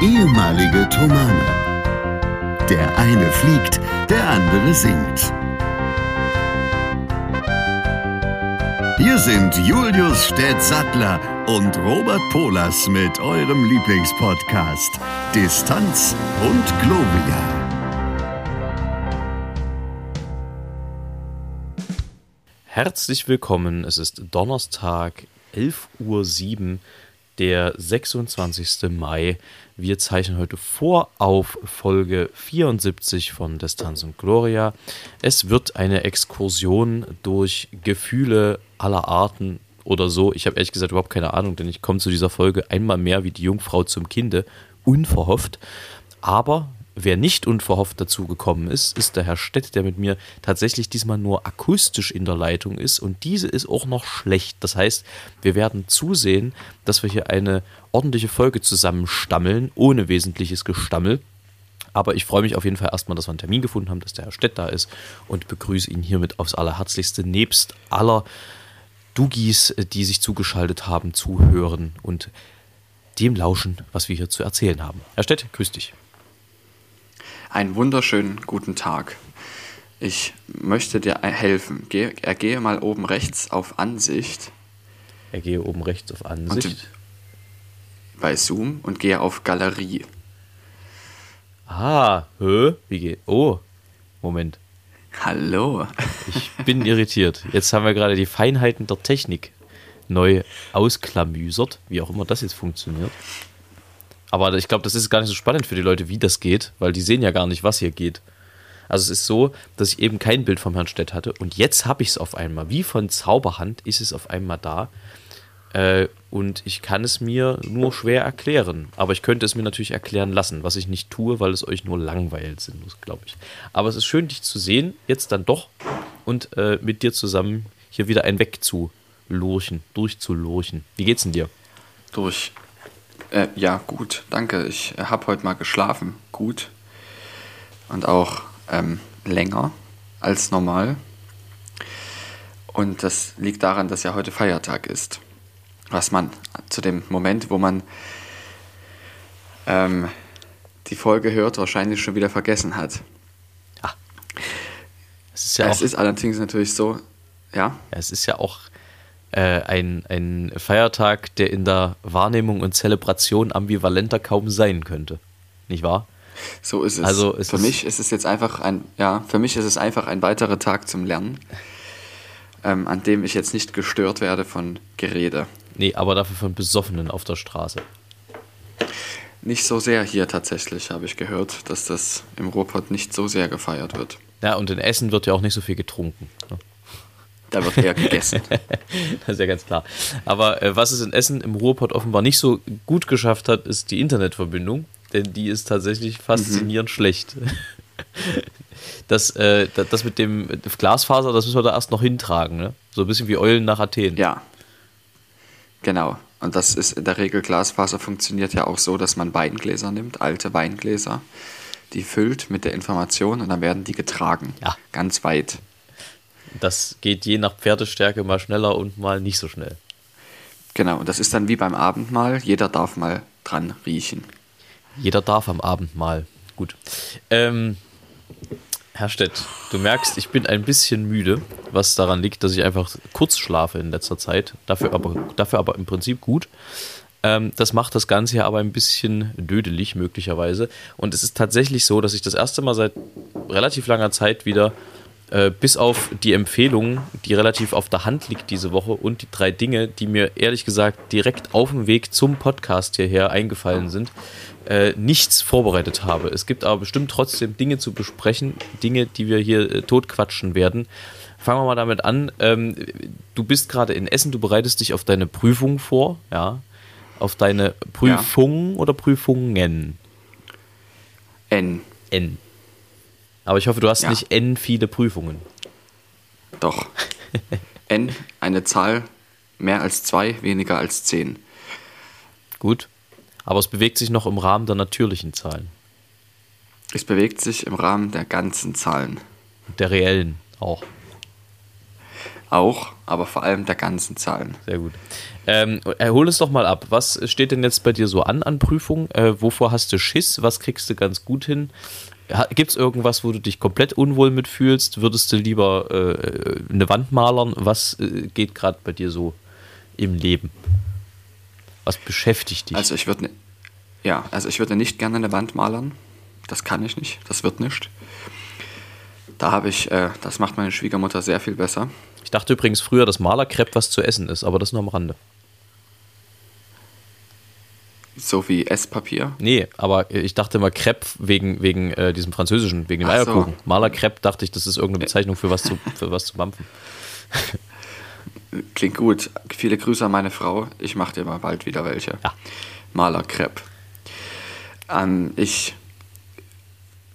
ehemalige Tomane. Der eine fliegt, der andere singt. Hier sind Julius Städtsattler und Robert Polas mit eurem Lieblingspodcast Distanz und Globia. Herzlich willkommen. Es ist Donnerstag, 11.07 Uhr, der 26. Mai. Wir zeichnen heute vor auf Folge 74 von Distanz und Gloria. Es wird eine Exkursion durch Gefühle aller Arten oder so. Ich habe ehrlich gesagt überhaupt keine Ahnung, denn ich komme zu dieser Folge einmal mehr wie die Jungfrau zum Kinde, unverhofft. Aber Wer nicht unverhofft dazu gekommen ist, ist der Herr Stett, der mit mir tatsächlich diesmal nur akustisch in der Leitung ist und diese ist auch noch schlecht. Das heißt, wir werden zusehen, dass wir hier eine ordentliche Folge zusammenstammeln, ohne wesentliches Gestammel. Aber ich freue mich auf jeden Fall erstmal, dass wir einen Termin gefunden haben, dass der Herr Stett da ist und begrüße ihn hiermit aufs Allerherzlichste, nebst aller Dugis, die sich zugeschaltet haben, zuhören und dem lauschen, was wir hier zu erzählen haben. Herr Stett, grüß dich. Einen wunderschönen guten Tag. Ich möchte dir helfen. Geh, ergehe mal oben rechts auf Ansicht. Ergehe oben rechts auf Ansicht. bei Zoom und gehe auf Galerie. Ah, hö? Wie geht? Oh, Moment. Hallo. Ich bin irritiert. Jetzt haben wir gerade die Feinheiten der Technik neu ausklamüsert, wie auch immer das jetzt funktioniert. Aber ich glaube, das ist gar nicht so spannend für die Leute, wie das geht, weil die sehen ja gar nicht, was hier geht. Also es ist so, dass ich eben kein Bild vom Herrn Stett hatte und jetzt habe ich es auf einmal. Wie von Zauberhand ist es auf einmal da. Äh, und ich kann es mir nur schwer erklären. Aber ich könnte es mir natürlich erklären lassen, was ich nicht tue, weil es euch nur langweilt, sinnlos, glaube ich. Aber es ist schön, dich zu sehen, jetzt dann doch. Und äh, mit dir zusammen hier wieder ein Weg zu lurchen, durchzulurchen. Wie geht's denn dir? Durch äh, ja, gut, danke. Ich äh, habe heute mal geschlafen. Gut. Und auch ähm, länger als normal. Und das liegt daran, dass ja heute Feiertag ist. Was man zu dem Moment, wo man ähm, die Folge hört, wahrscheinlich schon wieder vergessen hat. Ah. Es ist, ja es ist allerdings natürlich so, ja. ja es ist ja auch äh, ein, ein Feiertag, der in der Wahrnehmung und Zelebration ambivalenter kaum sein könnte. Nicht wahr? So ist es. Also ist für mich ist es jetzt einfach ein, ja, für mich ist es einfach ein weiterer Tag zum Lernen, ähm, an dem ich jetzt nicht gestört werde von Gerede. Nee, aber dafür von Besoffenen auf der Straße. Nicht so sehr hier tatsächlich, habe ich gehört, dass das im Ruhrpott nicht so sehr gefeiert wird. Ja, und in Essen wird ja auch nicht so viel getrunken. Ne? Da wird eher gegessen. das ist ja ganz klar. Aber äh, was es in Essen im Ruhrpott offenbar nicht so gut geschafft hat, ist die Internetverbindung. Denn die ist tatsächlich faszinierend mhm. schlecht. Das, äh, das mit dem Glasfaser, das müssen wir da erst noch hintragen. Ne? So ein bisschen wie Eulen nach Athen. Ja. Genau. Und das ist in der Regel Glasfaser funktioniert ja auch so, dass man Weingläser nimmt, alte Weingläser, die füllt mit der Information und dann werden die getragen. Ja. Ganz weit. Das geht je nach Pferdestärke mal schneller und mal nicht so schnell. Genau, und das ist dann wie beim Abendmahl. Jeder darf mal dran riechen. Jeder darf am Abendmahl. Gut. Ähm, Herr Stett, du merkst, ich bin ein bisschen müde, was daran liegt, dass ich einfach kurz schlafe in letzter Zeit. Dafür aber, dafür aber im Prinzip gut. Ähm, das macht das Ganze ja aber ein bisschen dödelig, möglicherweise. Und es ist tatsächlich so, dass ich das erste Mal seit relativ langer Zeit wieder äh, bis auf die Empfehlung, die relativ auf der Hand liegt diese Woche und die drei Dinge, die mir ehrlich gesagt direkt auf dem Weg zum Podcast hierher eingefallen sind, äh, nichts vorbereitet habe. Es gibt aber bestimmt trotzdem Dinge zu besprechen, Dinge, die wir hier äh, totquatschen werden. Fangen wir mal damit an. Ähm, du bist gerade in Essen, du bereitest dich auf deine Prüfung vor, ja? Auf deine Prüfung ja. oder Prüfungen? N. N. Aber ich hoffe, du hast ja. nicht n viele Prüfungen. Doch. n, eine Zahl mehr als zwei, weniger als zehn. Gut. Aber es bewegt sich noch im Rahmen der natürlichen Zahlen. Es bewegt sich im Rahmen der ganzen Zahlen. Der reellen auch. Auch, aber vor allem der ganzen Zahlen. Sehr gut. Ähm, hol es doch mal ab. Was steht denn jetzt bei dir so an an Prüfung? Äh, wovor hast du Schiss? Was kriegst du ganz gut hin? Gibt es irgendwas, wo du dich komplett unwohl mitfühlst? Würdest du lieber äh, eine Wand malern? Was äh, geht gerade bei dir so im Leben? Was beschäftigt dich? Also ich würde ja, also ich würde nicht gerne eine Wand malern. Das kann ich nicht. Das wird nicht. Da habe ich, äh, das macht meine Schwiegermutter sehr viel besser. Ich dachte übrigens früher, dass Malerkrepp was zu essen ist, aber das nur am Rande. So wie Esspapier? Nee, aber ich dachte immer Crepe wegen, wegen äh, diesem französischen, wegen dem Ach Eierkuchen. So. Malerkrepp dachte ich, das ist irgendeine Bezeichnung für was zu, für was zu mampfen. Klingt gut. Viele Grüße an meine Frau. Ich mache dir mal bald wieder welche. Ja. Malerkrepp. Ähm, ich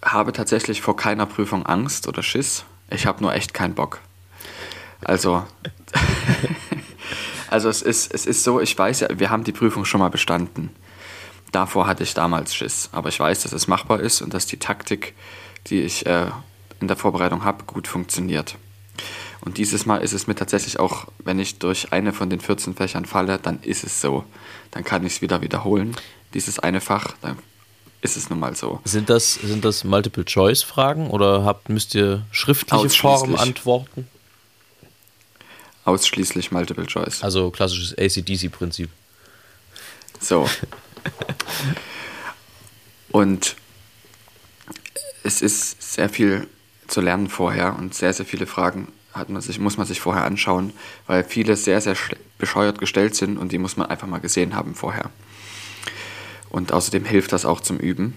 habe tatsächlich vor keiner Prüfung Angst oder Schiss. Ich habe nur echt keinen Bock. Also, also es, ist, es ist so, ich weiß ja, wir haben die Prüfung schon mal bestanden. Davor hatte ich damals Schiss. Aber ich weiß, dass es machbar ist und dass die Taktik, die ich äh, in der Vorbereitung habe, gut funktioniert. Und dieses Mal ist es mir tatsächlich auch, wenn ich durch eine von den 14 Fächern falle, dann ist es so. Dann kann ich es wieder wiederholen, dieses eine Fach. Dann ist es nun mal so. Sind das, sind das Multiple-Choice-Fragen oder habt, müsst ihr schriftliche Form antworten? Ausschließlich Multiple Choice. Also klassisches ACDC-Prinzip. So. Und es ist sehr viel zu lernen vorher und sehr, sehr viele Fragen hat man sich, muss man sich vorher anschauen, weil viele sehr, sehr bescheuert gestellt sind und die muss man einfach mal gesehen haben vorher. Und außerdem hilft das auch zum Üben.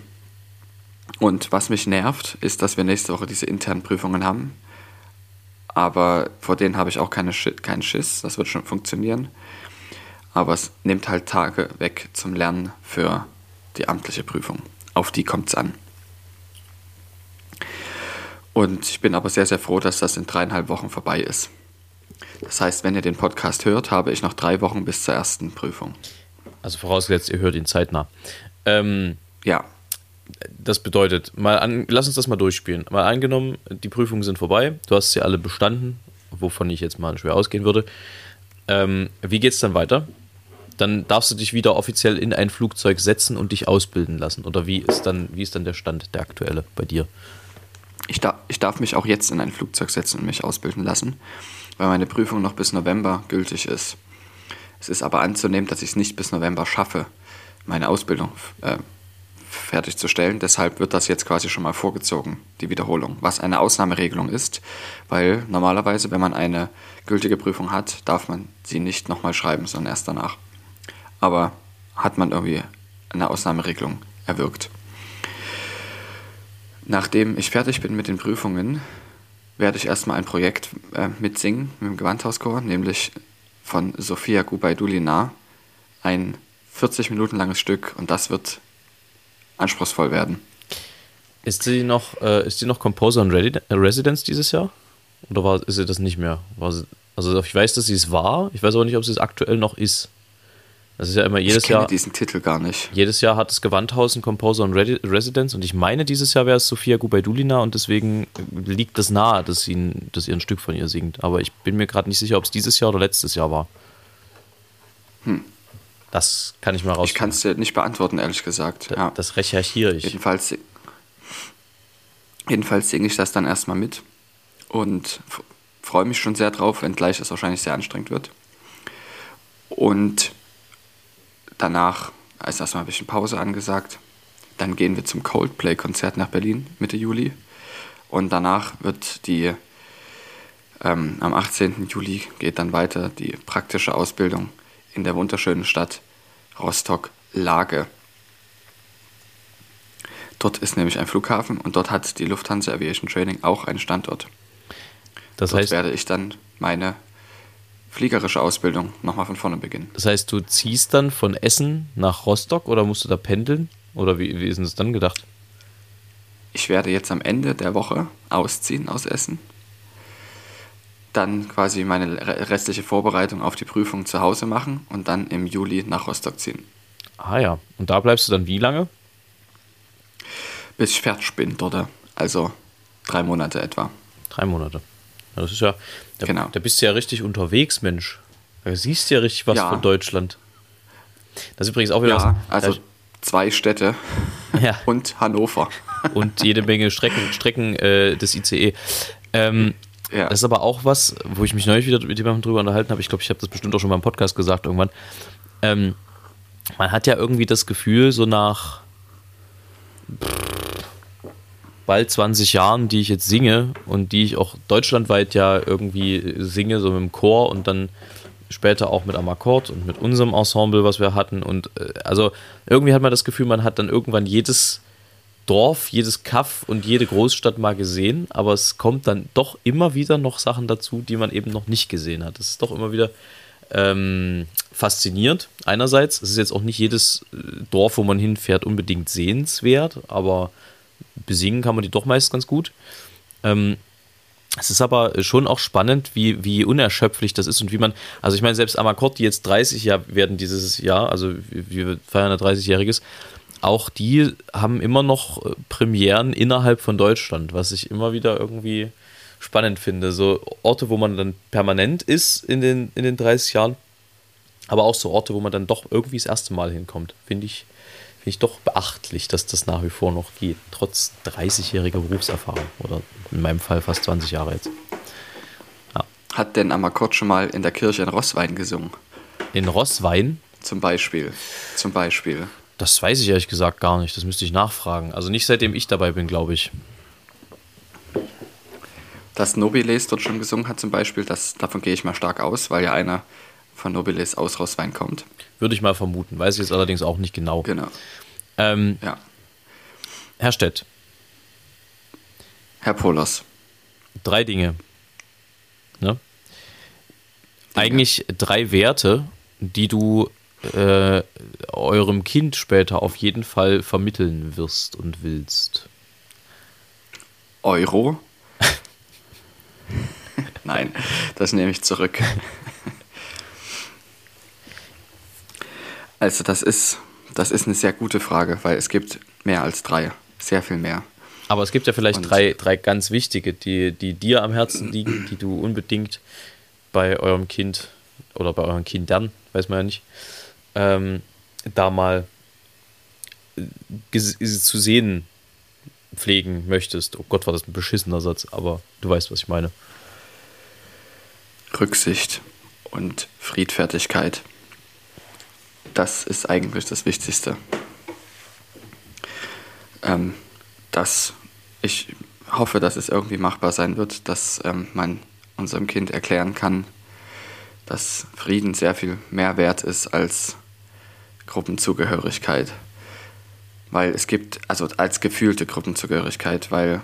Und was mich nervt, ist, dass wir nächste Woche diese internen Prüfungen haben. Aber vor denen habe ich auch keine Sch keinen Schiss, das wird schon funktionieren. Aber es nimmt halt Tage weg zum Lernen für die amtliche Prüfung. Auf die kommt es an. Und ich bin aber sehr, sehr froh, dass das in dreieinhalb Wochen vorbei ist. Das heißt, wenn ihr den Podcast hört, habe ich noch drei Wochen bis zur ersten Prüfung. Also vorausgesetzt, ihr hört ihn zeitnah. Ähm, ja. Das bedeutet, mal an, lass uns das mal durchspielen. Mal angenommen, die Prüfungen sind vorbei, du hast sie alle bestanden, wovon ich jetzt mal schwer ausgehen würde. Ähm, wie geht es dann weiter? Dann darfst du dich wieder offiziell in ein Flugzeug setzen und dich ausbilden lassen. Oder wie ist dann, wie ist dann der Stand, der aktuelle bei dir? Ich, da, ich darf mich auch jetzt in ein Flugzeug setzen und mich ausbilden lassen, weil meine Prüfung noch bis November gültig ist. Es ist aber anzunehmen, dass ich es nicht bis November schaffe, meine Ausbildung äh, fertigzustellen. Deshalb wird das jetzt quasi schon mal vorgezogen, die Wiederholung, was eine Ausnahmeregelung ist, weil normalerweise, wenn man eine gültige Prüfung hat, darf man sie nicht nochmal schreiben, sondern erst danach. Aber hat man irgendwie eine Ausnahmeregelung erwirkt. Nachdem ich fertig bin mit den Prüfungen, werde ich erstmal ein Projekt äh, mitsingen mit dem Gewandhauschor, nämlich von Sophia Gubaidulina, ein 40 Minuten langes Stück und das wird anspruchsvoll werden. Ist sie noch, äh, ist sie noch Composer in Residence dieses Jahr? Oder war, ist sie das nicht mehr? Sie, also ich weiß, dass sie es war, ich weiß aber nicht, ob sie es aktuell noch ist. Das ist ja immer jedes ich kenne Jahr. diesen Titel gar nicht. Jedes Jahr hat das Gewandhaus ein Composer und Residence und ich meine, dieses Jahr wäre es Sophia Gubaidulina und deswegen liegt das nahe, dass sie, ein, dass ihr ein Stück von ihr singt. Aber ich bin mir gerade nicht sicher, ob es dieses Jahr oder letztes Jahr war. Hm. Das kann ich mal raus. Ich kann es dir nicht beantworten, ehrlich gesagt. Da, ja. Das recherchiere ich. Jedenfalls, jedenfalls singe ich das dann erstmal mit und freue mich schon sehr drauf, wenngleich es wahrscheinlich sehr anstrengend wird. Und Danach ist erstmal ein bisschen Pause angesagt. Dann gehen wir zum Coldplay-Konzert nach Berlin Mitte Juli. Und danach wird die, ähm, am 18. Juli geht dann weiter die praktische Ausbildung in der wunderschönen Stadt Rostock-Lage. Dort ist nämlich ein Flughafen und dort hat die Lufthansa Aviation Training auch einen Standort. Das dort heißt, werde ich dann meine fliegerische Ausbildung nochmal von vorne beginnen. Das heißt, du ziehst dann von Essen nach Rostock oder musst du da pendeln? Oder wie, wie ist denn das dann gedacht? Ich werde jetzt am Ende der Woche ausziehen aus Essen. Dann quasi meine restliche Vorbereitung auf die Prüfung zu Hause machen und dann im Juli nach Rostock ziehen. Ah ja, und da bleibst du dann wie lange? Bis ich fertig bin dort. Also drei Monate etwa. Drei Monate. Das ist ja, da, Genau. da bist du ja richtig unterwegs, Mensch. Da siehst du ja richtig was Ja. von Deutschland. Das ist übrigens auch wieder Ja, was. also zwei Städte Ja. und Hannover. und jede Menge Strecken, Strecken äh, des ICE. Ähm, Ja. Das ist aber auch was, wo ich mich neulich wieder mit jemandem drüber unterhalten habe. Ich glaube, ich habe das bestimmt auch schon mal im Podcast gesagt irgendwann. Ähm, man hat ja irgendwie das Gefühl, so nach bald 20 Jahren, die ich jetzt singe und die ich auch deutschlandweit ja irgendwie singe, so mit dem Chor und dann später auch mit am Akkord und mit unserem Ensemble, was wir hatten. Und äh, also irgendwie hat man das Gefühl, man hat dann irgendwann jedes Dorf, jedes Kaff und jede Großstadt mal gesehen, aber es kommt dann doch immer wieder noch Sachen dazu, die man eben noch nicht gesehen hat. Das ist doch immer wieder ähm, faszinierend. Einerseits, es ist jetzt auch nicht jedes äh, Dorf, wo man hinfährt, unbedingt sehenswert, aber besingen kann man die doch meist ganz gut. Ähm, es ist aber schon auch spannend, wie, wie unerschöpflich das ist und wie man, also ich meine, selbst Amakord, die jetzt 30 Jahr werden dieses Jahr, also wir wir feiern ein 30-jähriges, auch die haben immer noch äh, Premieren innerhalb von Deutschland, was ich immer wieder irgendwie spannend finde. So Orte, wo man dann permanent ist in den, in den 30 Jahren, aber auch so Orte, wo man dann doch irgendwie das erste Mal hinkommt. Finde ich, finde ich doch beachtlich, dass das nach wie vor noch geht, trotz 30-jähriger Berufserfahrung oder in meinem Fall fast 20 Jahre jetzt. Hat denn Amakord schon mal in der Kirche in Rosswein gesungen? In Rosswein, Zum Beispiel. Zum Beispiel. das weiß ich ehrlich gesagt gar nicht, das müsste ich nachfragen. Also nicht seitdem ich dabei bin, glaube ich. Dass Nobiles dort schon gesungen hat zum Beispiel, das, davon gehe ich mal stark aus, weil ja einer von Nobiles aus Rosswein kommt. Würde ich mal vermuten, weiß ich jetzt allerdings auch nicht genau. Genau. Ähm, Ja. Herr Stett, Herr Polos. drei Dinge. Ne? Eigentlich drei Werte, die du äh, eurem Kind später auf jeden Fall vermitteln wirst und willst. Euro. Nein, das nehme ich zurück. Also das ist, das ist eine sehr gute Frage, weil es gibt mehr als drei. Sehr viel mehr. Aber es gibt ja vielleicht Und- drei, drei ganz wichtige, die, die dir am Herzen liegen, die du unbedingt bei eurem Kind oder bei euren Kindern, weiß man ja nicht, ähm, da mal äh, ges- zu sehen pflegen möchtest. Oh Gott, war das ein beschissener Satz, aber du weißt, was ich meine. Rücksicht und Friedfertigkeit. Das ist eigentlich das Wichtigste. Ähm, dass ich hoffe, dass es irgendwie machbar sein wird, dass ähm, man unserem Kind erklären kann, dass Frieden sehr viel mehr wert ist als Gruppenzugehörigkeit. Weil es gibt, also als gefühlte Gruppenzugehörigkeit, weil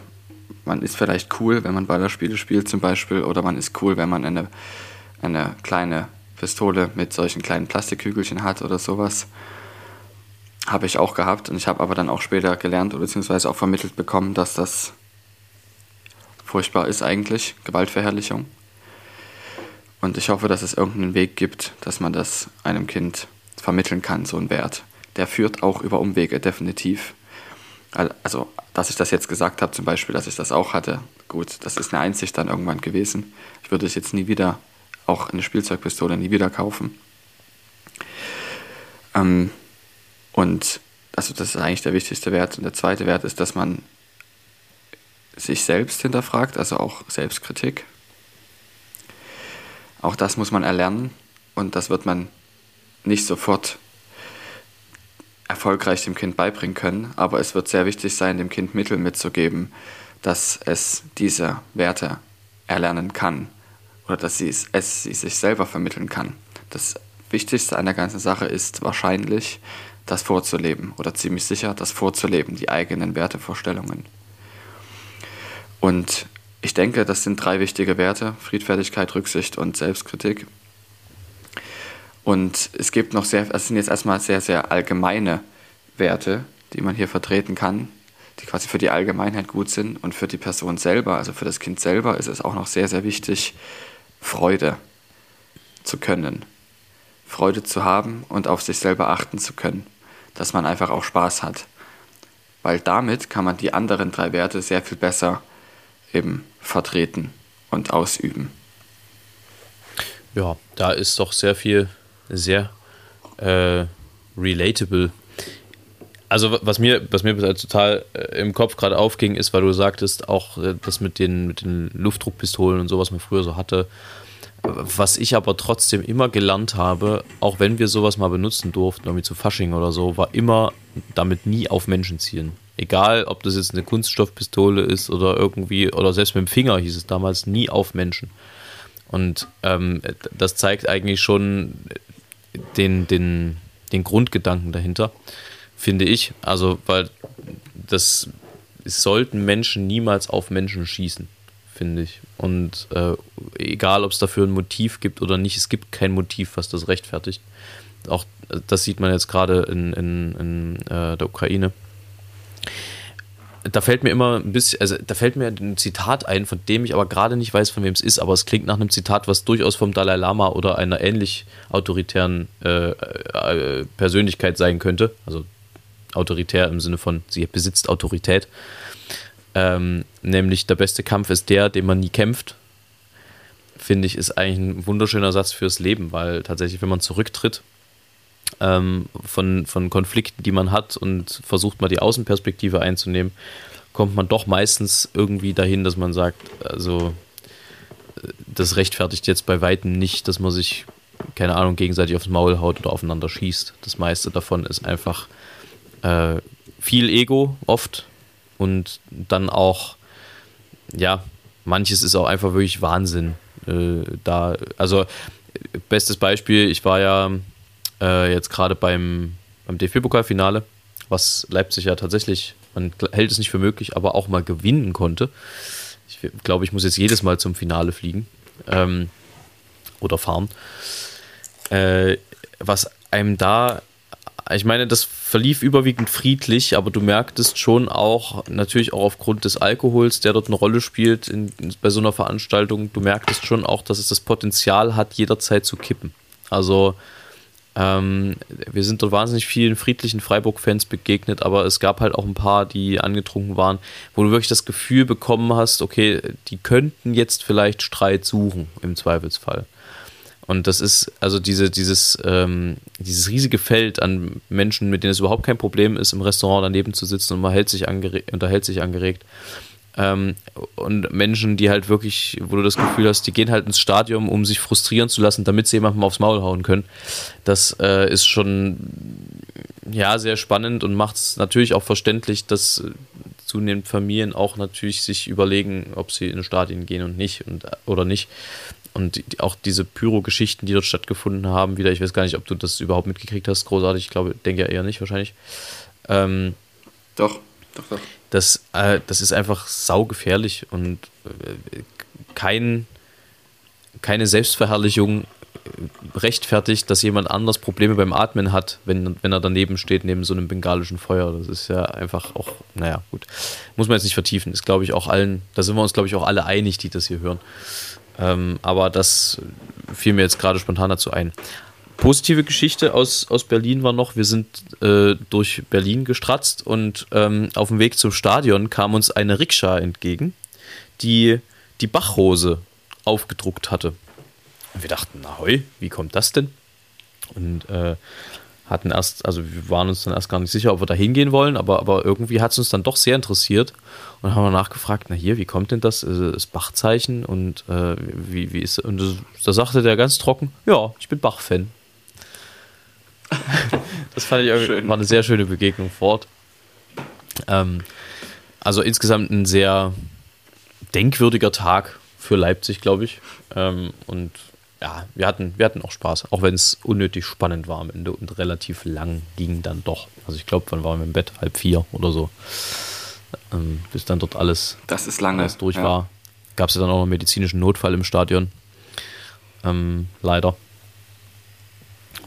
man ist vielleicht cool, wenn man Ballerspiele spielt zum Beispiel, oder man ist cool, wenn man eine, eine kleine Pistole mit solchen kleinen Plastikkügelchen hat oder sowas. Habe ich auch gehabt und ich habe aber dann auch später gelernt oder beziehungsweise auch vermittelt bekommen, dass das furchtbar ist eigentlich, Gewaltverherrlichung. Und ich hoffe, dass es irgendeinen Weg gibt, dass man das einem Kind vermitteln kann, so ein Wert. Der führt auch über Umwege, definitiv. Al- Also, dass ich das jetzt gesagt habe, zum Beispiel, dass ich das auch hatte, gut, das ist eine Einsicht dann irgendwann gewesen. Ich würde es jetzt nie wieder, auch eine Spielzeugpistole, nie wieder kaufen. Ähm, und also das ist eigentlich der wichtigste Wert. Und der zweite Wert ist, dass man sich selbst hinterfragt, also auch Selbstkritik. Auch das muss man erlernen und das wird man nicht sofort erfolgreich dem Kind beibringen können, aber es wird sehr wichtig sein, dem Kind Mittel mitzugeben, dass es diese Werte erlernen kann oder dass sie es, es sich selber vermitteln kann. Das Wichtigste an der ganzen Sache ist wahrscheinlich, das vorzuleben oder ziemlich sicher, das vorzuleben, die eigenen Wertevorstellungen. Und ich denke, das sind drei wichtige Werte, Friedfertigkeit, Rücksicht und Selbstkritik. Und es gibt noch sehr, es sind jetzt erstmal sehr, sehr allgemeine Werte, die man hier vertreten kann, die quasi für die Allgemeinheit gut sind. Und für die Person selber, also für das Kind selber, ist es auch noch sehr, sehr wichtig, Freude zu können. Freude zu haben und auf sich selber achten zu können. Dass man einfach auch Spaß hat. Weil damit kann man die anderen drei Werte sehr viel besser eben vertreten und ausüben. Ja, da ist doch sehr viel, sehr äh, relatable. Also was mir, was mir total äh, im Kopf gerade aufging, ist, weil du sagtest, auch äh, das mit den, mit den Luftdruckpistolen und so, was man früher so hatte. Was ich aber trotzdem immer gelernt habe, auch wenn wir sowas mal benutzen durften, irgendwie zu Fasching oder so, war immer damit nie auf Menschen zielen. Egal, ob das jetzt eine Kunststoffpistole ist oder irgendwie, oder selbst mit dem Finger hieß es damals, nie auf Menschen. Und ähm, das zeigt eigentlich schon den, den, den Grundgedanken dahinter, finde ich. Also, weil das sollten Menschen niemals auf Menschen schießen, finde ich. Und äh, egal, ob es dafür ein Motiv gibt oder nicht, es gibt kein Motiv, was das rechtfertigt. Auch das sieht man jetzt gerade in, in, in äh, der Ukraine da fällt mir immer ein bisschen, also da fällt mir ein Zitat ein, von dem ich aber gerade nicht weiß, von wem es ist, aber es klingt nach einem Zitat, was durchaus vom Dalai Lama oder einer ähnlich autoritären äh, äh, Persönlichkeit sein könnte. Also autoritär im Sinne von, sie besitzt Autorität. Ähm, nämlich der beste Kampf ist der, den man nie kämpft. Finde ich, ist eigentlich ein wunderschöner Satz fürs Leben, weil tatsächlich, wenn man zurücktritt ähm, von, von Konflikten, die man hat und versucht mal die Außenperspektive einzunehmen, kommt man doch meistens irgendwie dahin, dass man sagt, also das rechtfertigt jetzt bei weitem nicht, dass man sich, keine Ahnung, gegenseitig aufs Maul haut oder aufeinander schießt. Das meiste davon ist einfach äh, viel Ego oft und dann auch, ja, manches ist auch einfach wirklich Wahnsinn. Äh, da, also bestes Beispiel, ich war ja äh, jetzt gerade beim, beim DFB-Pokalfinale, was Leipzig ja tatsächlich, man hält es nicht für möglich, aber auch mal gewinnen konnte. Ich glaube, ich muss jetzt jedes Mal zum Finale fliegen ähm, oder fahren. Äh, was einem da, ich meine, das verlief überwiegend friedlich, aber du merktest schon auch, natürlich auch aufgrund des Alkohols, der dort eine Rolle spielt in, bei so einer Veranstaltung, du merktest schon auch, dass es das Potenzial hat, jederzeit zu kippen. Also ähm, wir sind dort wahnsinnig vielen friedlichen Freiburg-Fans begegnet, aber es gab halt auch ein paar, die angetrunken waren, wo du wirklich das Gefühl bekommen hast, okay, die könnten jetzt vielleicht Streit suchen, im Zweifelsfall. Und das ist also diese, dieses, ähm, dieses riesige Feld an Menschen, mit denen es überhaupt kein Problem ist, im Restaurant daneben zu sitzen und man hält sich unterhält sich angeregt. Ähm, und Menschen, die halt wirklich, wo du das Gefühl hast, die gehen halt ins Stadion, um sich frustrieren zu lassen, damit sie jemandem aufs Maul hauen können. Das äh, ist schon ja sehr spannend und macht es natürlich auch verständlich, dass zunehmend Familien auch natürlich sich überlegen, ob sie in Stadien gehen und nicht und, oder nicht. Und auch diese Pyro-Geschichten, die dort stattgefunden haben, wieder, ich weiß gar nicht, ob du das überhaupt mitgekriegt hast, großartig, ich glaube, denke ja eher nicht wahrscheinlich. Ähm, doch, doch, doch das, äh, das ist einfach saugefährlich und äh, kein, keine Selbstverherrlichung rechtfertigt, dass jemand anders Probleme beim Atmen hat, wenn, wenn er daneben steht, neben so einem bengalischen Feuer. Das ist ja einfach auch, naja, gut. Muss man jetzt nicht vertiefen. Ist, glaube ich, auch allen, da sind wir uns, glaube ich, auch alle einig, die das hier hören. Ähm, aber das fiel mir jetzt gerade spontan dazu ein positive Geschichte aus, aus Berlin war noch, wir sind äh, durch Berlin gestratzt und ähm, auf dem Weg zum Stadion kam uns eine Rikscha entgegen, die die Bachhose aufgedruckt hatte. Und wir dachten, na heu, wie kommt das denn? Und äh, hatten erst, also wir waren uns dann erst gar nicht sicher, ob wir da hingehen wollen, aber, aber irgendwie hat es uns dann doch sehr interessiert und haben wir nachgefragt, na hier, wie kommt denn das? Das Bachzeichen und äh, wie, wie ist und da sagte der ganz trocken, ja, ich bin Bach-Fan. das fand ich irgendwie, war eine sehr schöne Begegnung fort. Ähm, also insgesamt ein sehr denkwürdiger Tag für Leipzig, glaube ich. Ähm, und ja, wir hatten, wir hatten auch Spaß, auch wenn es unnötig spannend war am Ende und relativ lang ging dann doch. Also ich glaube, wann waren wir im Bett? Halb vier oder so. Ähm, bis dann dort alles, das ist lange. alles durch ja. war. Gab es ja dann auch noch einen medizinischen Notfall im Stadion. Ähm, leider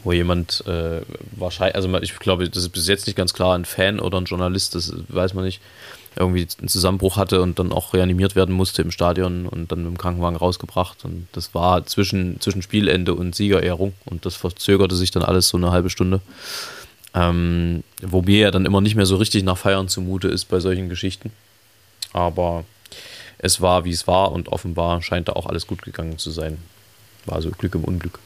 wo jemand äh, wahrscheinlich, also ich glaube, das ist bis jetzt nicht ganz klar, ein Fan oder ein Journalist, das weiß man nicht, irgendwie einen Zusammenbruch hatte und dann auch reanimiert werden musste im Stadion und dann mit dem Krankenwagen rausgebracht. Und das war zwischen, zwischen Spielende und Siegerehrung und das verzögerte sich dann alles so eine halbe Stunde. Ähm, wo mir ja dann immer nicht mehr so richtig nach Feiern zumute ist bei solchen Geschichten. Aber es war, wie es war und offenbar scheint da auch alles gut gegangen zu sein. War also Glück im Unglück.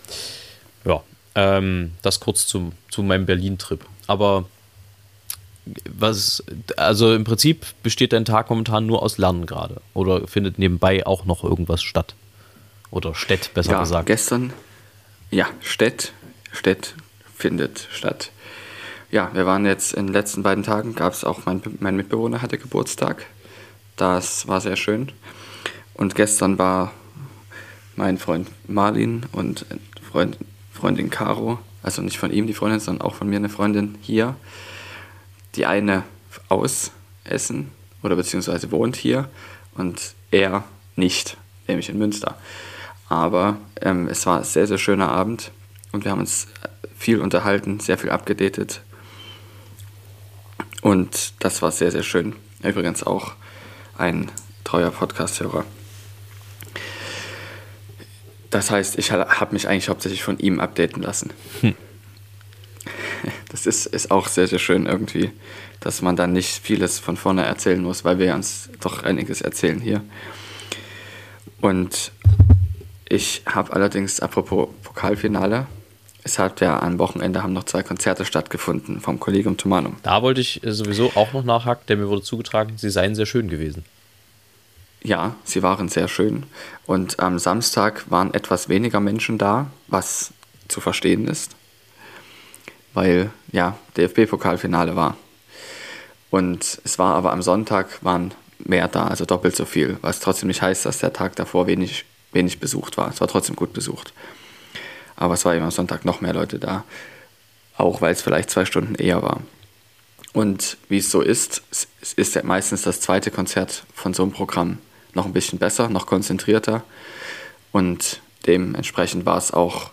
Ja, ähm, das kurz zum, zu meinem Berlin-Trip. Aber was, also im Prinzip besteht dein Tag momentan nur aus Lernen gerade. Oder findet nebenbei auch noch irgendwas statt? Oder Städt, besser ja, gesagt. Gestern, ja, Städt, Städt findet statt. Ja, wir waren jetzt in den letzten beiden Tagen, gab es auch, mein, mein Mitbewohner hatte Geburtstag. Das war sehr schön. Und gestern war mein Freund Marlin und Freund, Freundin Caro, also nicht von ihm die Freundin, sondern auch von mir eine Freundin hier. Die eine aus Essen oder beziehungsweise wohnt hier und er nicht, nämlich in Münster. Aber ähm, es war ein sehr, sehr schöner Abend und wir haben uns viel unterhalten, sehr viel abgedatet. Und das war sehr, sehr schön. Übrigens auch ein treuer Podcast-Hörer. Das heißt, ich habe mich eigentlich hauptsächlich von ihm updaten lassen. Hm. Das ist, ist auch sehr, sehr schön irgendwie, dass man dann nicht vieles von vorne erzählen muss, weil wir uns doch einiges erzählen hier. Und ich habe allerdings, apropos Pokalfinale, es hat ja am Wochenende haben noch zwei Konzerte stattgefunden vom Collegium Tumanum. Da wollte ich äh, sowieso auch noch nachhaken, denn mir wurde zugetragen, sie seien sehr schön gewesen. Ja, sie waren sehr schön. Und am Samstag waren etwas weniger Menschen da, was zu verstehen ist, weil ja DFB-Pokalfinale war. Und es war aber am Sonntag waren mehr da, also doppelt so viel, was trotzdem nicht heißt, dass der Tag davor wenig, wenig besucht war. Es war trotzdem gut besucht. Aber es war eben am Sonntag noch mehr Leute da, auch weil es vielleicht zwei Stunden eher war. Und wie es so ist, es ist ja meistens das zweite Konzert von so einem Programm noch ein bisschen besser, noch konzentrierter. Und dementsprechend war es auch,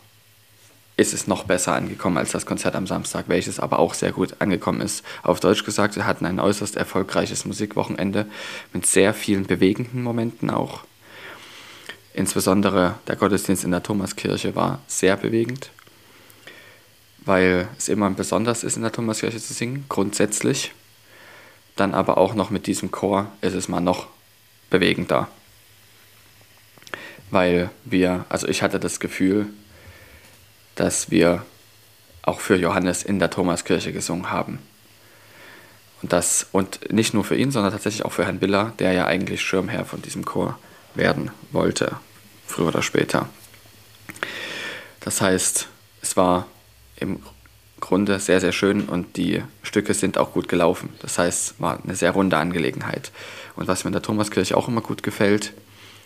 ist es noch besser angekommen als das Konzert am Samstag, welches aber auch sehr gut angekommen ist. Auf Deutsch gesagt, wir hatten ein äußerst erfolgreiches Musikwochenende mit sehr vielen bewegenden Momenten auch. Insbesondere der Gottesdienst in der Thomaskirche war sehr bewegend, weil es immer besonders ist, in der Thomaskirche zu singen, grundsätzlich. Dann aber auch noch mit diesem Chor ist es mal noch bewegender. Weil wir, also ich hatte das Gefühl, dass wir auch für Johannes in der Thomaskirche gesungen haben. Und das, und nicht nur für ihn, sondern tatsächlich auch für Herrn Biller, der ja eigentlich Schirmherr von diesem Chor werden wollte, früher oder später. Das heißt, es war im Grunde sehr, sehr schön und die Stücke sind auch gut gelaufen. Das heißt, es war eine sehr runde Angelegenheit. Und was mir in der Thomaskirche auch immer gut gefällt,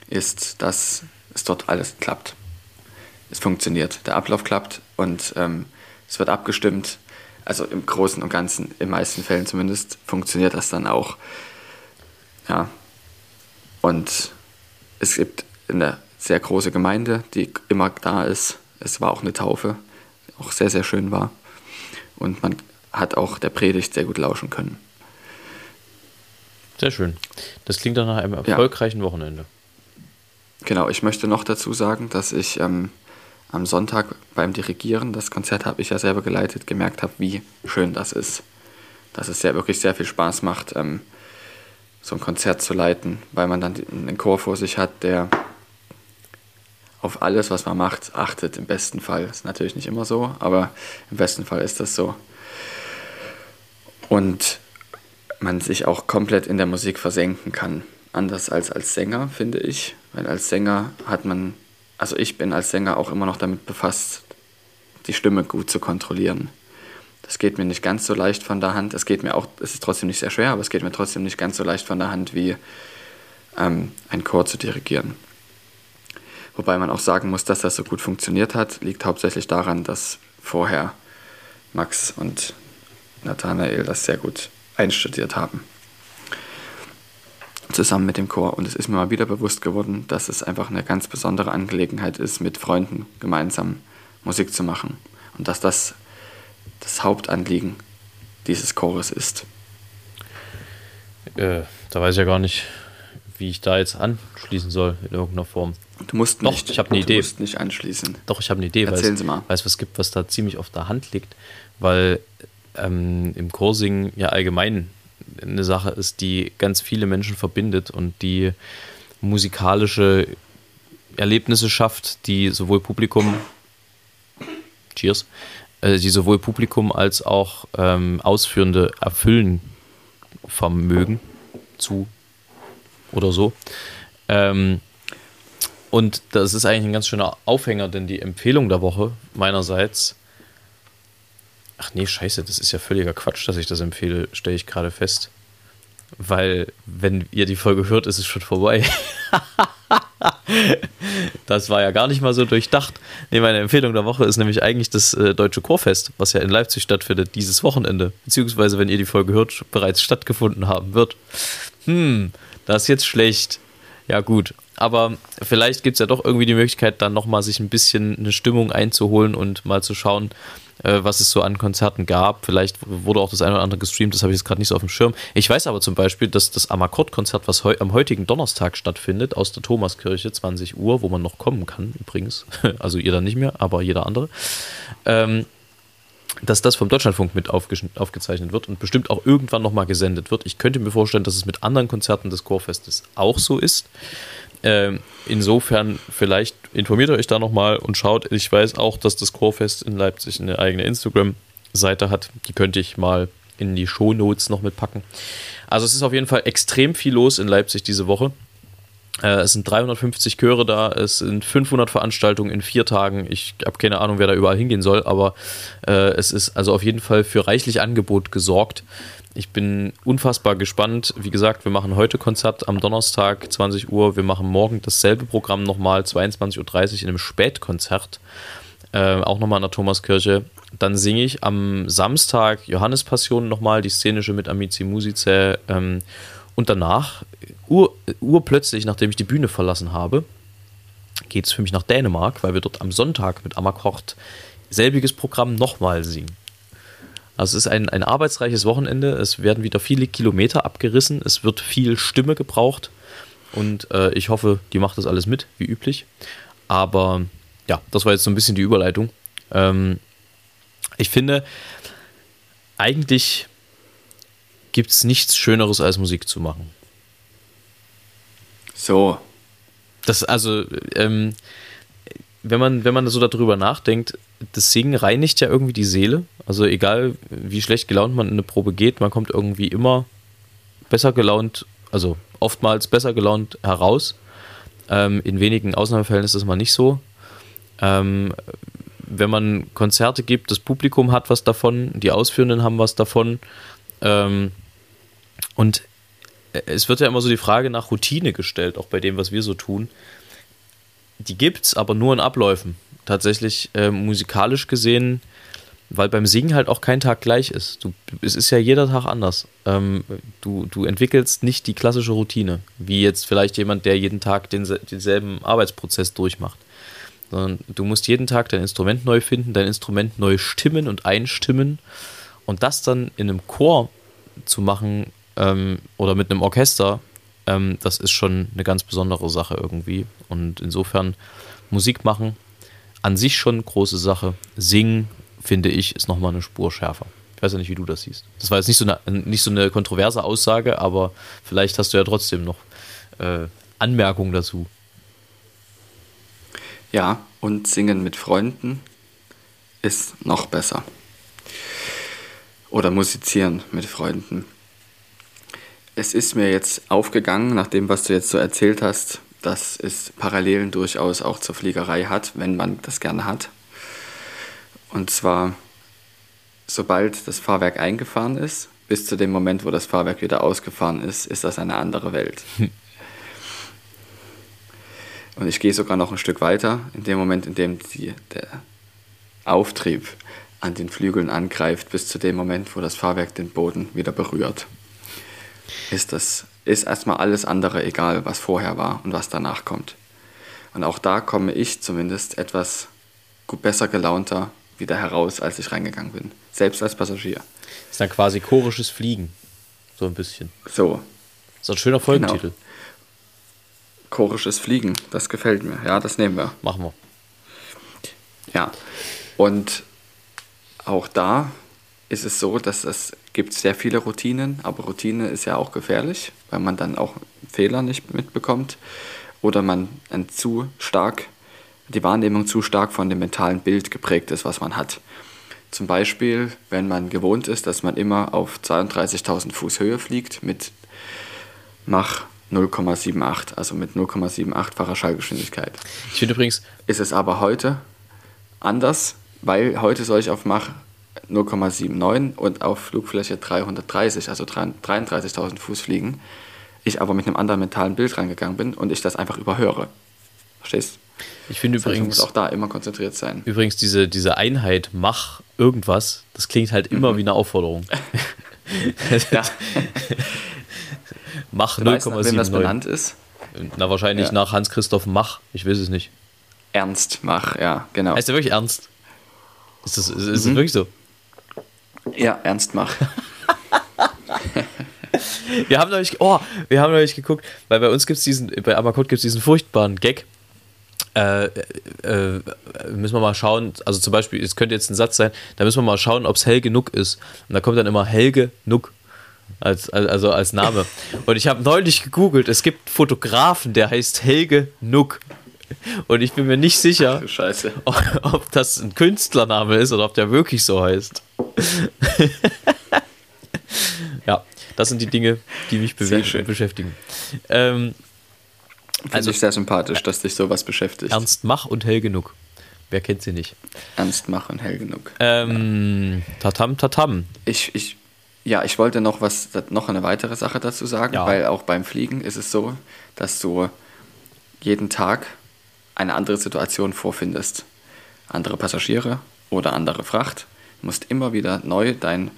ist, dass es dort alles klappt. Es funktioniert. Der Ablauf klappt und ähm, es wird abgestimmt. Also im Großen und Ganzen, in meisten Fällen zumindest, funktioniert das dann auch. Ja. Und es gibt eine sehr große Gemeinde, die immer da ist. Es war auch eine Taufe, die auch sehr, sehr schön war. Und man hat auch der Predigt sehr gut lauschen können. Sehr schön. Das klingt dann nach einem erfolgreichen ja. Wochenende. Genau, ich möchte noch dazu sagen, dass ich ähm, am Sonntag beim Dirigieren, das Konzert habe ich ja selber geleitet, gemerkt habe, wie schön das ist. Dass es ja wirklich sehr viel Spaß macht, ähm, so ein Konzert zu leiten, weil man dann einen Chor vor sich hat, der auf alles, was man macht, achtet im besten Fall. Ist natürlich nicht immer so, aber im besten Fall ist das so. Und man sich auch komplett in der Musik versenken kann. Anders als als Sänger, finde ich. Weil als Sänger hat man, also ich bin als Sänger auch immer noch damit befasst, die Stimme gut zu kontrollieren. Das geht mir nicht ganz so leicht von der Hand. Es geht mir auch, es ist trotzdem nicht sehr schwer, aber es geht mir trotzdem nicht ganz so leicht von der Hand, wie ähm, ein Chor zu dirigieren. Wobei man auch sagen muss, dass das so gut funktioniert hat, liegt hauptsächlich daran, dass vorher Max und Nathanael das sehr gut einstudiert haben. Zusammen mit dem Chor. Und es ist mir mal wieder bewusst geworden, dass es einfach eine ganz besondere Angelegenheit ist, mit Freunden gemeinsam Musik zu machen. Und dass das das Hauptanliegen dieses Chores ist. Äh, da weiß ich ja gar nicht, wie ich da jetzt anschließen soll in irgendeiner Form. Du musst Doch, ich habe eine Idee. Du musst nicht anschließen. Doch, ich habe eine Idee, Erzählen weil Sie mal. es was gibt, was da ziemlich auf der Hand liegt, weil ähm, im Chorsingen ja allgemein eine Sache ist, die ganz viele Menschen verbindet und die musikalische Erlebnisse schafft, die sowohl Publikum, cheers, äh, die sowohl Publikum als auch ähm, Ausführende erfüllen vermögen zu oder so. Ähm, und das ist eigentlich ein ganz schöner Aufhänger, denn die Empfehlung der Woche meinerseits. Ach nee, scheiße, das ist ja völliger Quatsch, dass ich das empfehle, stelle ich gerade fest. Weil, wenn ihr die Folge hört, ist es schon vorbei. das war ja gar nicht mal so durchdacht. Nee, meine Empfehlung der Woche ist nämlich eigentlich das äh, Deutsche Chorfest, was ja in Leipzig stattfindet, dieses Wochenende. Beziehungsweise, wenn ihr die Folge hört, bereits stattgefunden haben wird. Hm, das ist jetzt schlecht. Ja, gut. Aber vielleicht gibt es ja doch irgendwie die Möglichkeit, dann nochmal sich ein bisschen eine Stimmung einzuholen und mal zu schauen, was es so an Konzerten gab. Vielleicht wurde auch das eine oder andere gestreamt, das habe ich jetzt gerade nicht so auf dem Schirm. Ich weiß aber zum Beispiel, dass das Amakord-Konzert, was heu am heutigen Donnerstag stattfindet, aus der Thomaskirche, 20 Uhr, wo man noch kommen kann übrigens, also ihr dann nicht mehr, aber jeder andere, ähm, dass das vom Deutschlandfunk mit aufgezeichnet wird und bestimmt auch irgendwann nochmal gesendet wird. Ich könnte mir vorstellen, dass es mit anderen Konzerten des Chorfestes auch so ist. Ähm, insofern, vielleicht informiert euch da nochmal und schaut. Ich weiß auch, dass das Chorfest in Leipzig eine eigene Instagram-Seite hat. Die könnte ich mal in die Shownotes noch mitpacken. Also es ist auf jeden Fall extrem viel los in Leipzig diese Woche. Äh, es sind 350 Chöre da, es sind 500 Veranstaltungen in vier Tagen. Ich habe keine Ahnung, wer da überall hingehen soll, aber äh, es ist also auf jeden Fall für reichlich Angebot gesorgt. Ich bin unfassbar gespannt. Wie gesagt, wir machen heute Konzert am Donnerstag 20 Uhr. Wir machen morgen dasselbe Programm nochmal 22.30 Uhr in einem Spätkonzert. Äh, auch nochmal in der Thomaskirche. Dann singe ich am Samstag Johannespassion nochmal, die szenische mit Amici Musice. Ähm, und danach, ur, urplötzlich, nachdem ich die Bühne verlassen habe, geht es für mich nach Dänemark, weil wir dort am Sonntag mit Amakort selbiges Programm nochmal singen. Also es ist ein, ein arbeitsreiches Wochenende. Es werden wieder viele Kilometer abgerissen. Es wird viel Stimme gebraucht. Und äh, ich hoffe, die macht das alles mit, wie üblich. Aber ja, das war jetzt so ein bisschen die Überleitung. Ähm, ich finde, eigentlich gibt es nichts Schöneres als Musik zu machen. So. Das, also, ähm, wenn man, wenn man so darüber nachdenkt, das Singen reinigt ja irgendwie die Seele. Also egal, wie schlecht gelaunt man in eine Probe geht, man kommt irgendwie immer besser gelaunt, also oftmals besser gelaunt heraus. Ähm, in wenigen Ausnahmefällen ist das mal nicht so. Ähm, wenn man Konzerte gibt, das Publikum hat was davon, die Ausführenden haben was davon. Ähm, und es wird ja immer so die Frage nach Routine gestellt, auch bei dem, was wir so tun. Die gibt es, aber nur in Abläufen. Tatsächlich äh, musikalisch gesehen, weil beim Singen halt auch kein Tag gleich ist. Du, es ist ja jeder Tag anders. Ähm, du, du entwickelst nicht die klassische Routine, wie jetzt vielleicht jemand, der jeden Tag den, denselben Arbeitsprozess durchmacht. Sondern du musst jeden Tag dein Instrument neu finden, dein Instrument neu stimmen und einstimmen. Und das dann in einem Chor zu machen, ähm, oder mit einem Orchester, ähm, das ist schon eine ganz besondere Sache irgendwie. Und insofern Musik machen, an sich schon eine große Sache. Singen, finde ich, ist nochmal eine Spur schärfer. Ich weiß ja nicht, wie du das siehst. Das war jetzt nicht so eine, nicht so eine kontroverse Aussage, aber vielleicht hast du ja trotzdem noch äh, Anmerkungen dazu. Ja, und singen mit Freunden ist noch besser. Oder musizieren mit Freunden es ist mir jetzt aufgegangen, nach dem, was du jetzt so erzählt hast, dass es Parallelen durchaus auch zur Fliegerei hat, wenn man das gerne hat. Und zwar, sobald das Fahrwerk eingefahren ist, bis zu dem Moment, wo das Fahrwerk wieder ausgefahren ist, ist das eine andere Welt. Und ich gehe sogar noch ein Stück weiter, in dem Moment, in dem die, der Auftrieb an den Flügeln angreift, bis zu dem Moment, wo das Fahrwerk den Boden wieder berührt ist das ist erstmal alles andere egal, was vorher war und was danach kommt. Und auch da komme ich zumindest etwas besser gelaunter wieder heraus, als ich reingegangen bin. Selbst als Passagier. Das ist dann quasi chorisches Fliegen. So ein bisschen. So. Das ist ein schöner Folgentitel. Genau. Chorisches Fliegen, das gefällt mir. Ja, das nehmen wir. Machen wir. Ja. Und auch da ist es so, dass das gibt es sehr viele Routinen, aber Routine ist ja auch gefährlich, weil man dann auch Fehler nicht mitbekommt oder man ein zu stark, die Wahrnehmung zu stark von dem mentalen Bild geprägt ist, was man hat. Zum Beispiel, wenn man gewohnt ist, dass man immer auf 32.000 Fuß Höhe fliegt mit Mach 0,78, also mit 0,78-facher Schallgeschwindigkeit. Ich finde übrigens, Ist es aber heute anders, weil heute soll ich auf Mach 0,79 und auf Flugfläche 330, also 33.000 Fuß fliegen. Ich aber mit einem anderen mentalen Bild rangegangen bin und ich das einfach überhöre. Verstehst? ich finde Das übrigens, muss auch da immer konzentriert sein. übrigens diese, diese Einheit, mach irgendwas, das klingt halt immer wie eine Aufforderung. Ja, Mach du weißt, nach wem das 0,79. benannt ist. Na, wahrscheinlich Ja. nach Hans-Christoph Mach. Ich weiß es nicht. Ernst mach, ja, genau. Heißt der wirklich ernst? Ist das, ist, ist Mhm. das wirklich so? Ja, Ernst mach. Wir haben neulich, oh, wir haben neulich geguckt, weil bei uns gibt es diesen, bei Amakot gibt es diesen furchtbaren Gag. Äh, äh, müssen wir mal schauen, also zum Beispiel, es könnte jetzt ein Satz sein, da müssen wir mal schauen, ob es Helge Nuck ist. Und da kommt dann immer Helge Nuck als, als, also als Name. Und ich habe neulich gegoogelt, es gibt Fotografen, der heißt Helge Nuck. Und ich bin mir nicht sicher, ob, ob das ein Künstlername ist oder ob der wirklich so heißt. ja, das sind die Dinge, die mich bewegen und beschäftigen. Ähm, Finde Also- ich sehr sympathisch, dass dich sowas beschäftigt. Ernst Mach und Helge Nuck. Wer kennt sie nicht? Ernst mach und hell genug. Ähm, tatam, tatam. Ich, ich, ja, ich wollte noch was, noch eine weitere Sache dazu sagen, Ja. weil auch beim Fliegen ist es so, dass du jeden Tag eine andere Situation vorfindest. Andere Passagiere oder andere Fracht. Du musst immer wieder neu dein,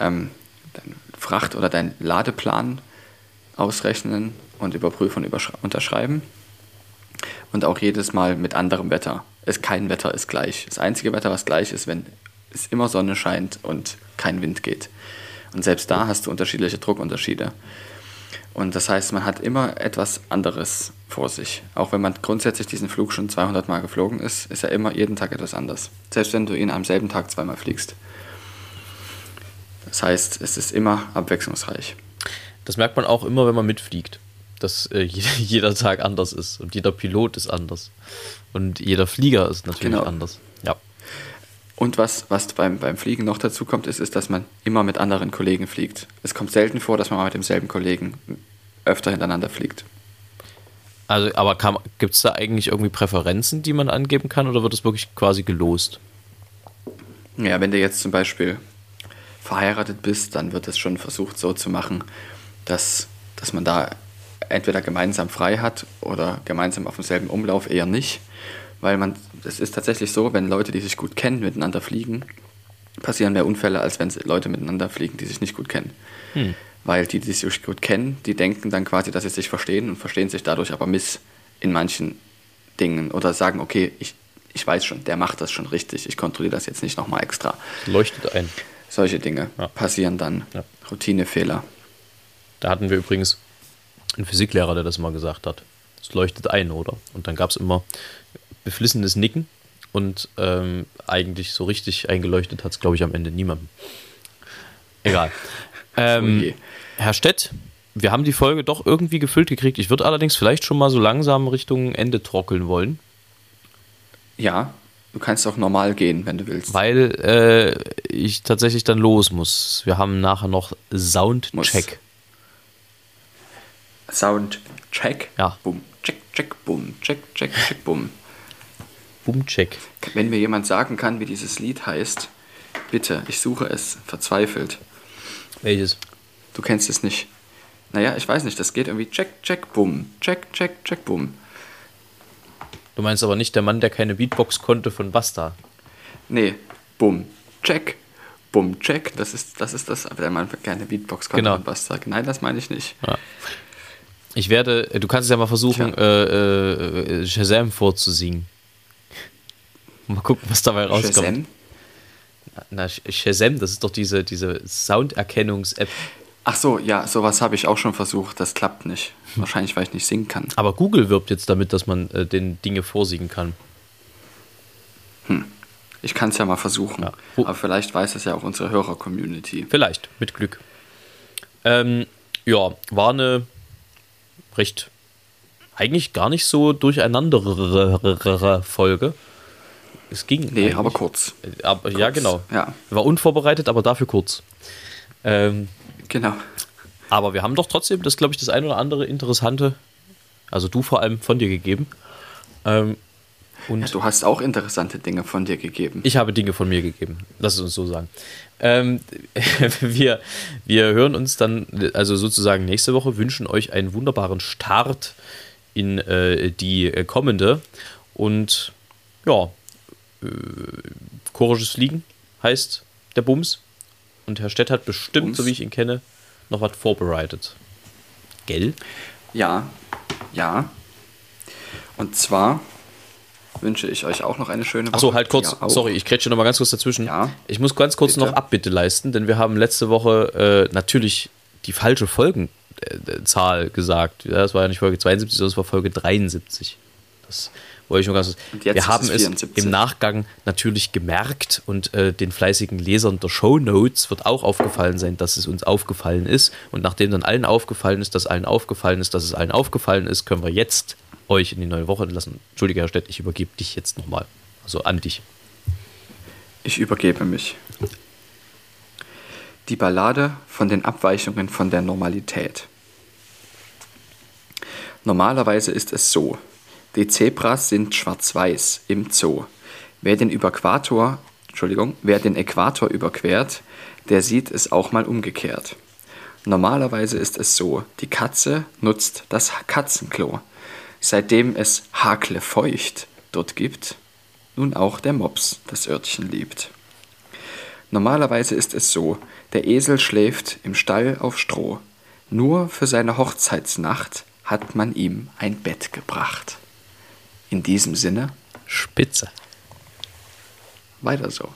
ähm, dein Fracht- oder dein Ladeplan ausrechnen und überprüfen und unterschreiben. Und auch jedes Mal mit anderem Wetter. Es, kein Wetter ist gleich. Das einzige Wetter, was gleich ist, wenn es immer Sonne scheint und kein Wind geht. Und selbst da hast du unterschiedliche Druckunterschiede. Und das heißt, man hat immer etwas anderes vor sich. Auch wenn man grundsätzlich diesen Flug schon 200 Mal geflogen ist, ist er immer jeden Tag etwas anders. Selbst wenn du ihn am selben Tag zweimal fliegst. Das heißt, es ist immer abwechslungsreich. Das merkt man auch immer, wenn man mitfliegt. Dass äh, jeder, Tag anders ist und jeder Pilot ist anders. Und jeder Flieger ist natürlich Genau. anders. Und was, was beim, beim Fliegen noch dazu kommt, ist, ist, dass man immer mit anderen Kollegen fliegt. Es kommt selten vor, dass man mal mit demselben Kollegen öfter hintereinander fliegt. Also, aber gibt es da eigentlich irgendwie Präferenzen, die man angeben kann oder wird es wirklich quasi gelost? Ja, wenn du jetzt zum Beispiel verheiratet bist, dann wird es schon versucht so zu machen, dass, dass man da entweder gemeinsam frei hat oder gemeinsam auf demselben Umlauf eher nicht. Weil man, es ist tatsächlich so, wenn Leute, die sich gut kennen, miteinander fliegen, passieren mehr Unfälle, als wenn Leute miteinander fliegen, die sich nicht gut kennen. Weil die, die sich gut kennen, die denken dann quasi, dass sie sich verstehen und verstehen sich dadurch aber miss in manchen Dingen oder sagen, okay, ich, ich weiß schon, der macht das schon richtig, ich kontrolliere das jetzt nicht nochmal extra. Leuchtet ein. Solche Dinge Ja. passieren dann. Ja. Routinefehler. Da hatten wir übrigens einen Physiklehrer, der das mal gesagt hat. Es leuchtet ein, oder? Und dann gab es immer beflissenes Nicken und ähm, eigentlich so richtig eingeleuchtet hat es, glaube ich, am Ende niemandem. Egal. ähm, je. Herr Stett, wir haben die Folge doch irgendwie gefüllt gekriegt. Ich würde allerdings vielleicht schon mal so langsam Richtung Ende trockeln wollen, Ja, du kannst auch normal gehen, wenn du willst. weil äh, ich tatsächlich dann los muss. Wir haben nachher noch Soundcheck. Sound, check, Ja. boom, check, check, boom, check, check, check, boom. Boomcheck. Wenn mir jemand sagen kann, wie dieses Lied heißt, bitte, ich suche es, verzweifelt. Welches? Du kennst es nicht. Naja, ich weiß nicht, das geht irgendwie check, check, boom, check, check, check, boom. Du meinst aber nicht der Mann, der keine Beatbox konnte von Basta. Nee, boom, check, boom, check, das ist das, ist das wenn man keine Beatbox kann Genau. was sagt. Nein, das meine ich nicht. Ich werde, du kannst es ja mal versuchen, äh, äh, Shazam vorzusingen. Mal gucken, was dabei rauskommt. Shazam? Na, Sh- Shazam, das ist doch diese, diese Sounderkennungs-App. Ach so, ja, sowas habe ich auch schon versucht, das klappt nicht. Wahrscheinlich, weil ich nicht singen kann. Aber Google wirbt jetzt damit, dass man äh, den Dinge vorsingen kann. Ich kann es ja mal versuchen. Ja. Aber vielleicht weiß es ja auch unsere Hörer-Community. Vielleicht, mit Glück. Ähm, ja, war eine recht, eigentlich gar nicht so durcheinanderere Folge. Es ging. Nee, aber kurz. Aber, ja, genau. Ja. War unvorbereitet, aber dafür kurz. Ähm, Genau. aber wir haben doch trotzdem, das glaube ich, das ein oder andere Interessante, also du vor allem von dir gegeben. Ähm, und Ja, du hast auch interessante Dinge von dir gegeben. ich habe Dinge von mir gegeben. Lass es uns so sagen. Ähm, wir, wir hören uns dann, also sozusagen nächste Woche, wünschen euch einen wunderbaren Start in äh, die äh, kommende. Und ja, äh, chorisches Fliegen heißt der Bums. Und Herr Stett hat bestimmt, Bums. so wie ich ihn kenne, noch was vorbereitet. Gell? Ja, ja. Und zwar wünsche ich euch auch noch eine schöne Woche. Achso, halt kurz, Ja, sorry, ich kretsche noch mal ganz kurz dazwischen. Ja. Ich muss ganz kurz Bitte. noch Abbitte leisten, denn wir haben letzte Woche äh, natürlich die falsche Folgenzahl gesagt. Ja, das war ja nicht Folge 72, sondern es war Folge 73. Das wollte ich nur ganz Wir haben es es 74. im Nachgang natürlich gemerkt und äh, den fleißigen Lesern der Shownotes wird auch aufgefallen sein, dass es uns aufgefallen ist. Und nachdem dann allen aufgefallen ist, dass allen aufgefallen ist, dass es allen aufgefallen ist, können wir jetzt euch in die neue Woche lassen. Entschuldige, Herr Stett, ich übergebe dich jetzt nochmal. Also an dich. Ich übergebe mich. Die Ballade von den Abweichungen von der Normalität. Normalerweise ist es so, die Zebras sind schwarz-weiß im Zoo. Wer den Überquator, Entschuldigung, wer den Äquator überquert, der sieht es auch mal umgekehrt. Normalerweise ist es so, die Katze nutzt das Katzenklo. Seitdem es Hakle feucht dort gibt, nun auch der Mops das Örtchen liebt. Normalerweise ist es so, der Esel schläft im Stall auf Stroh. Nur für seine Hochzeitsnacht hat man ihm ein Bett gebracht. In diesem Sinne, Spitze. weiter so.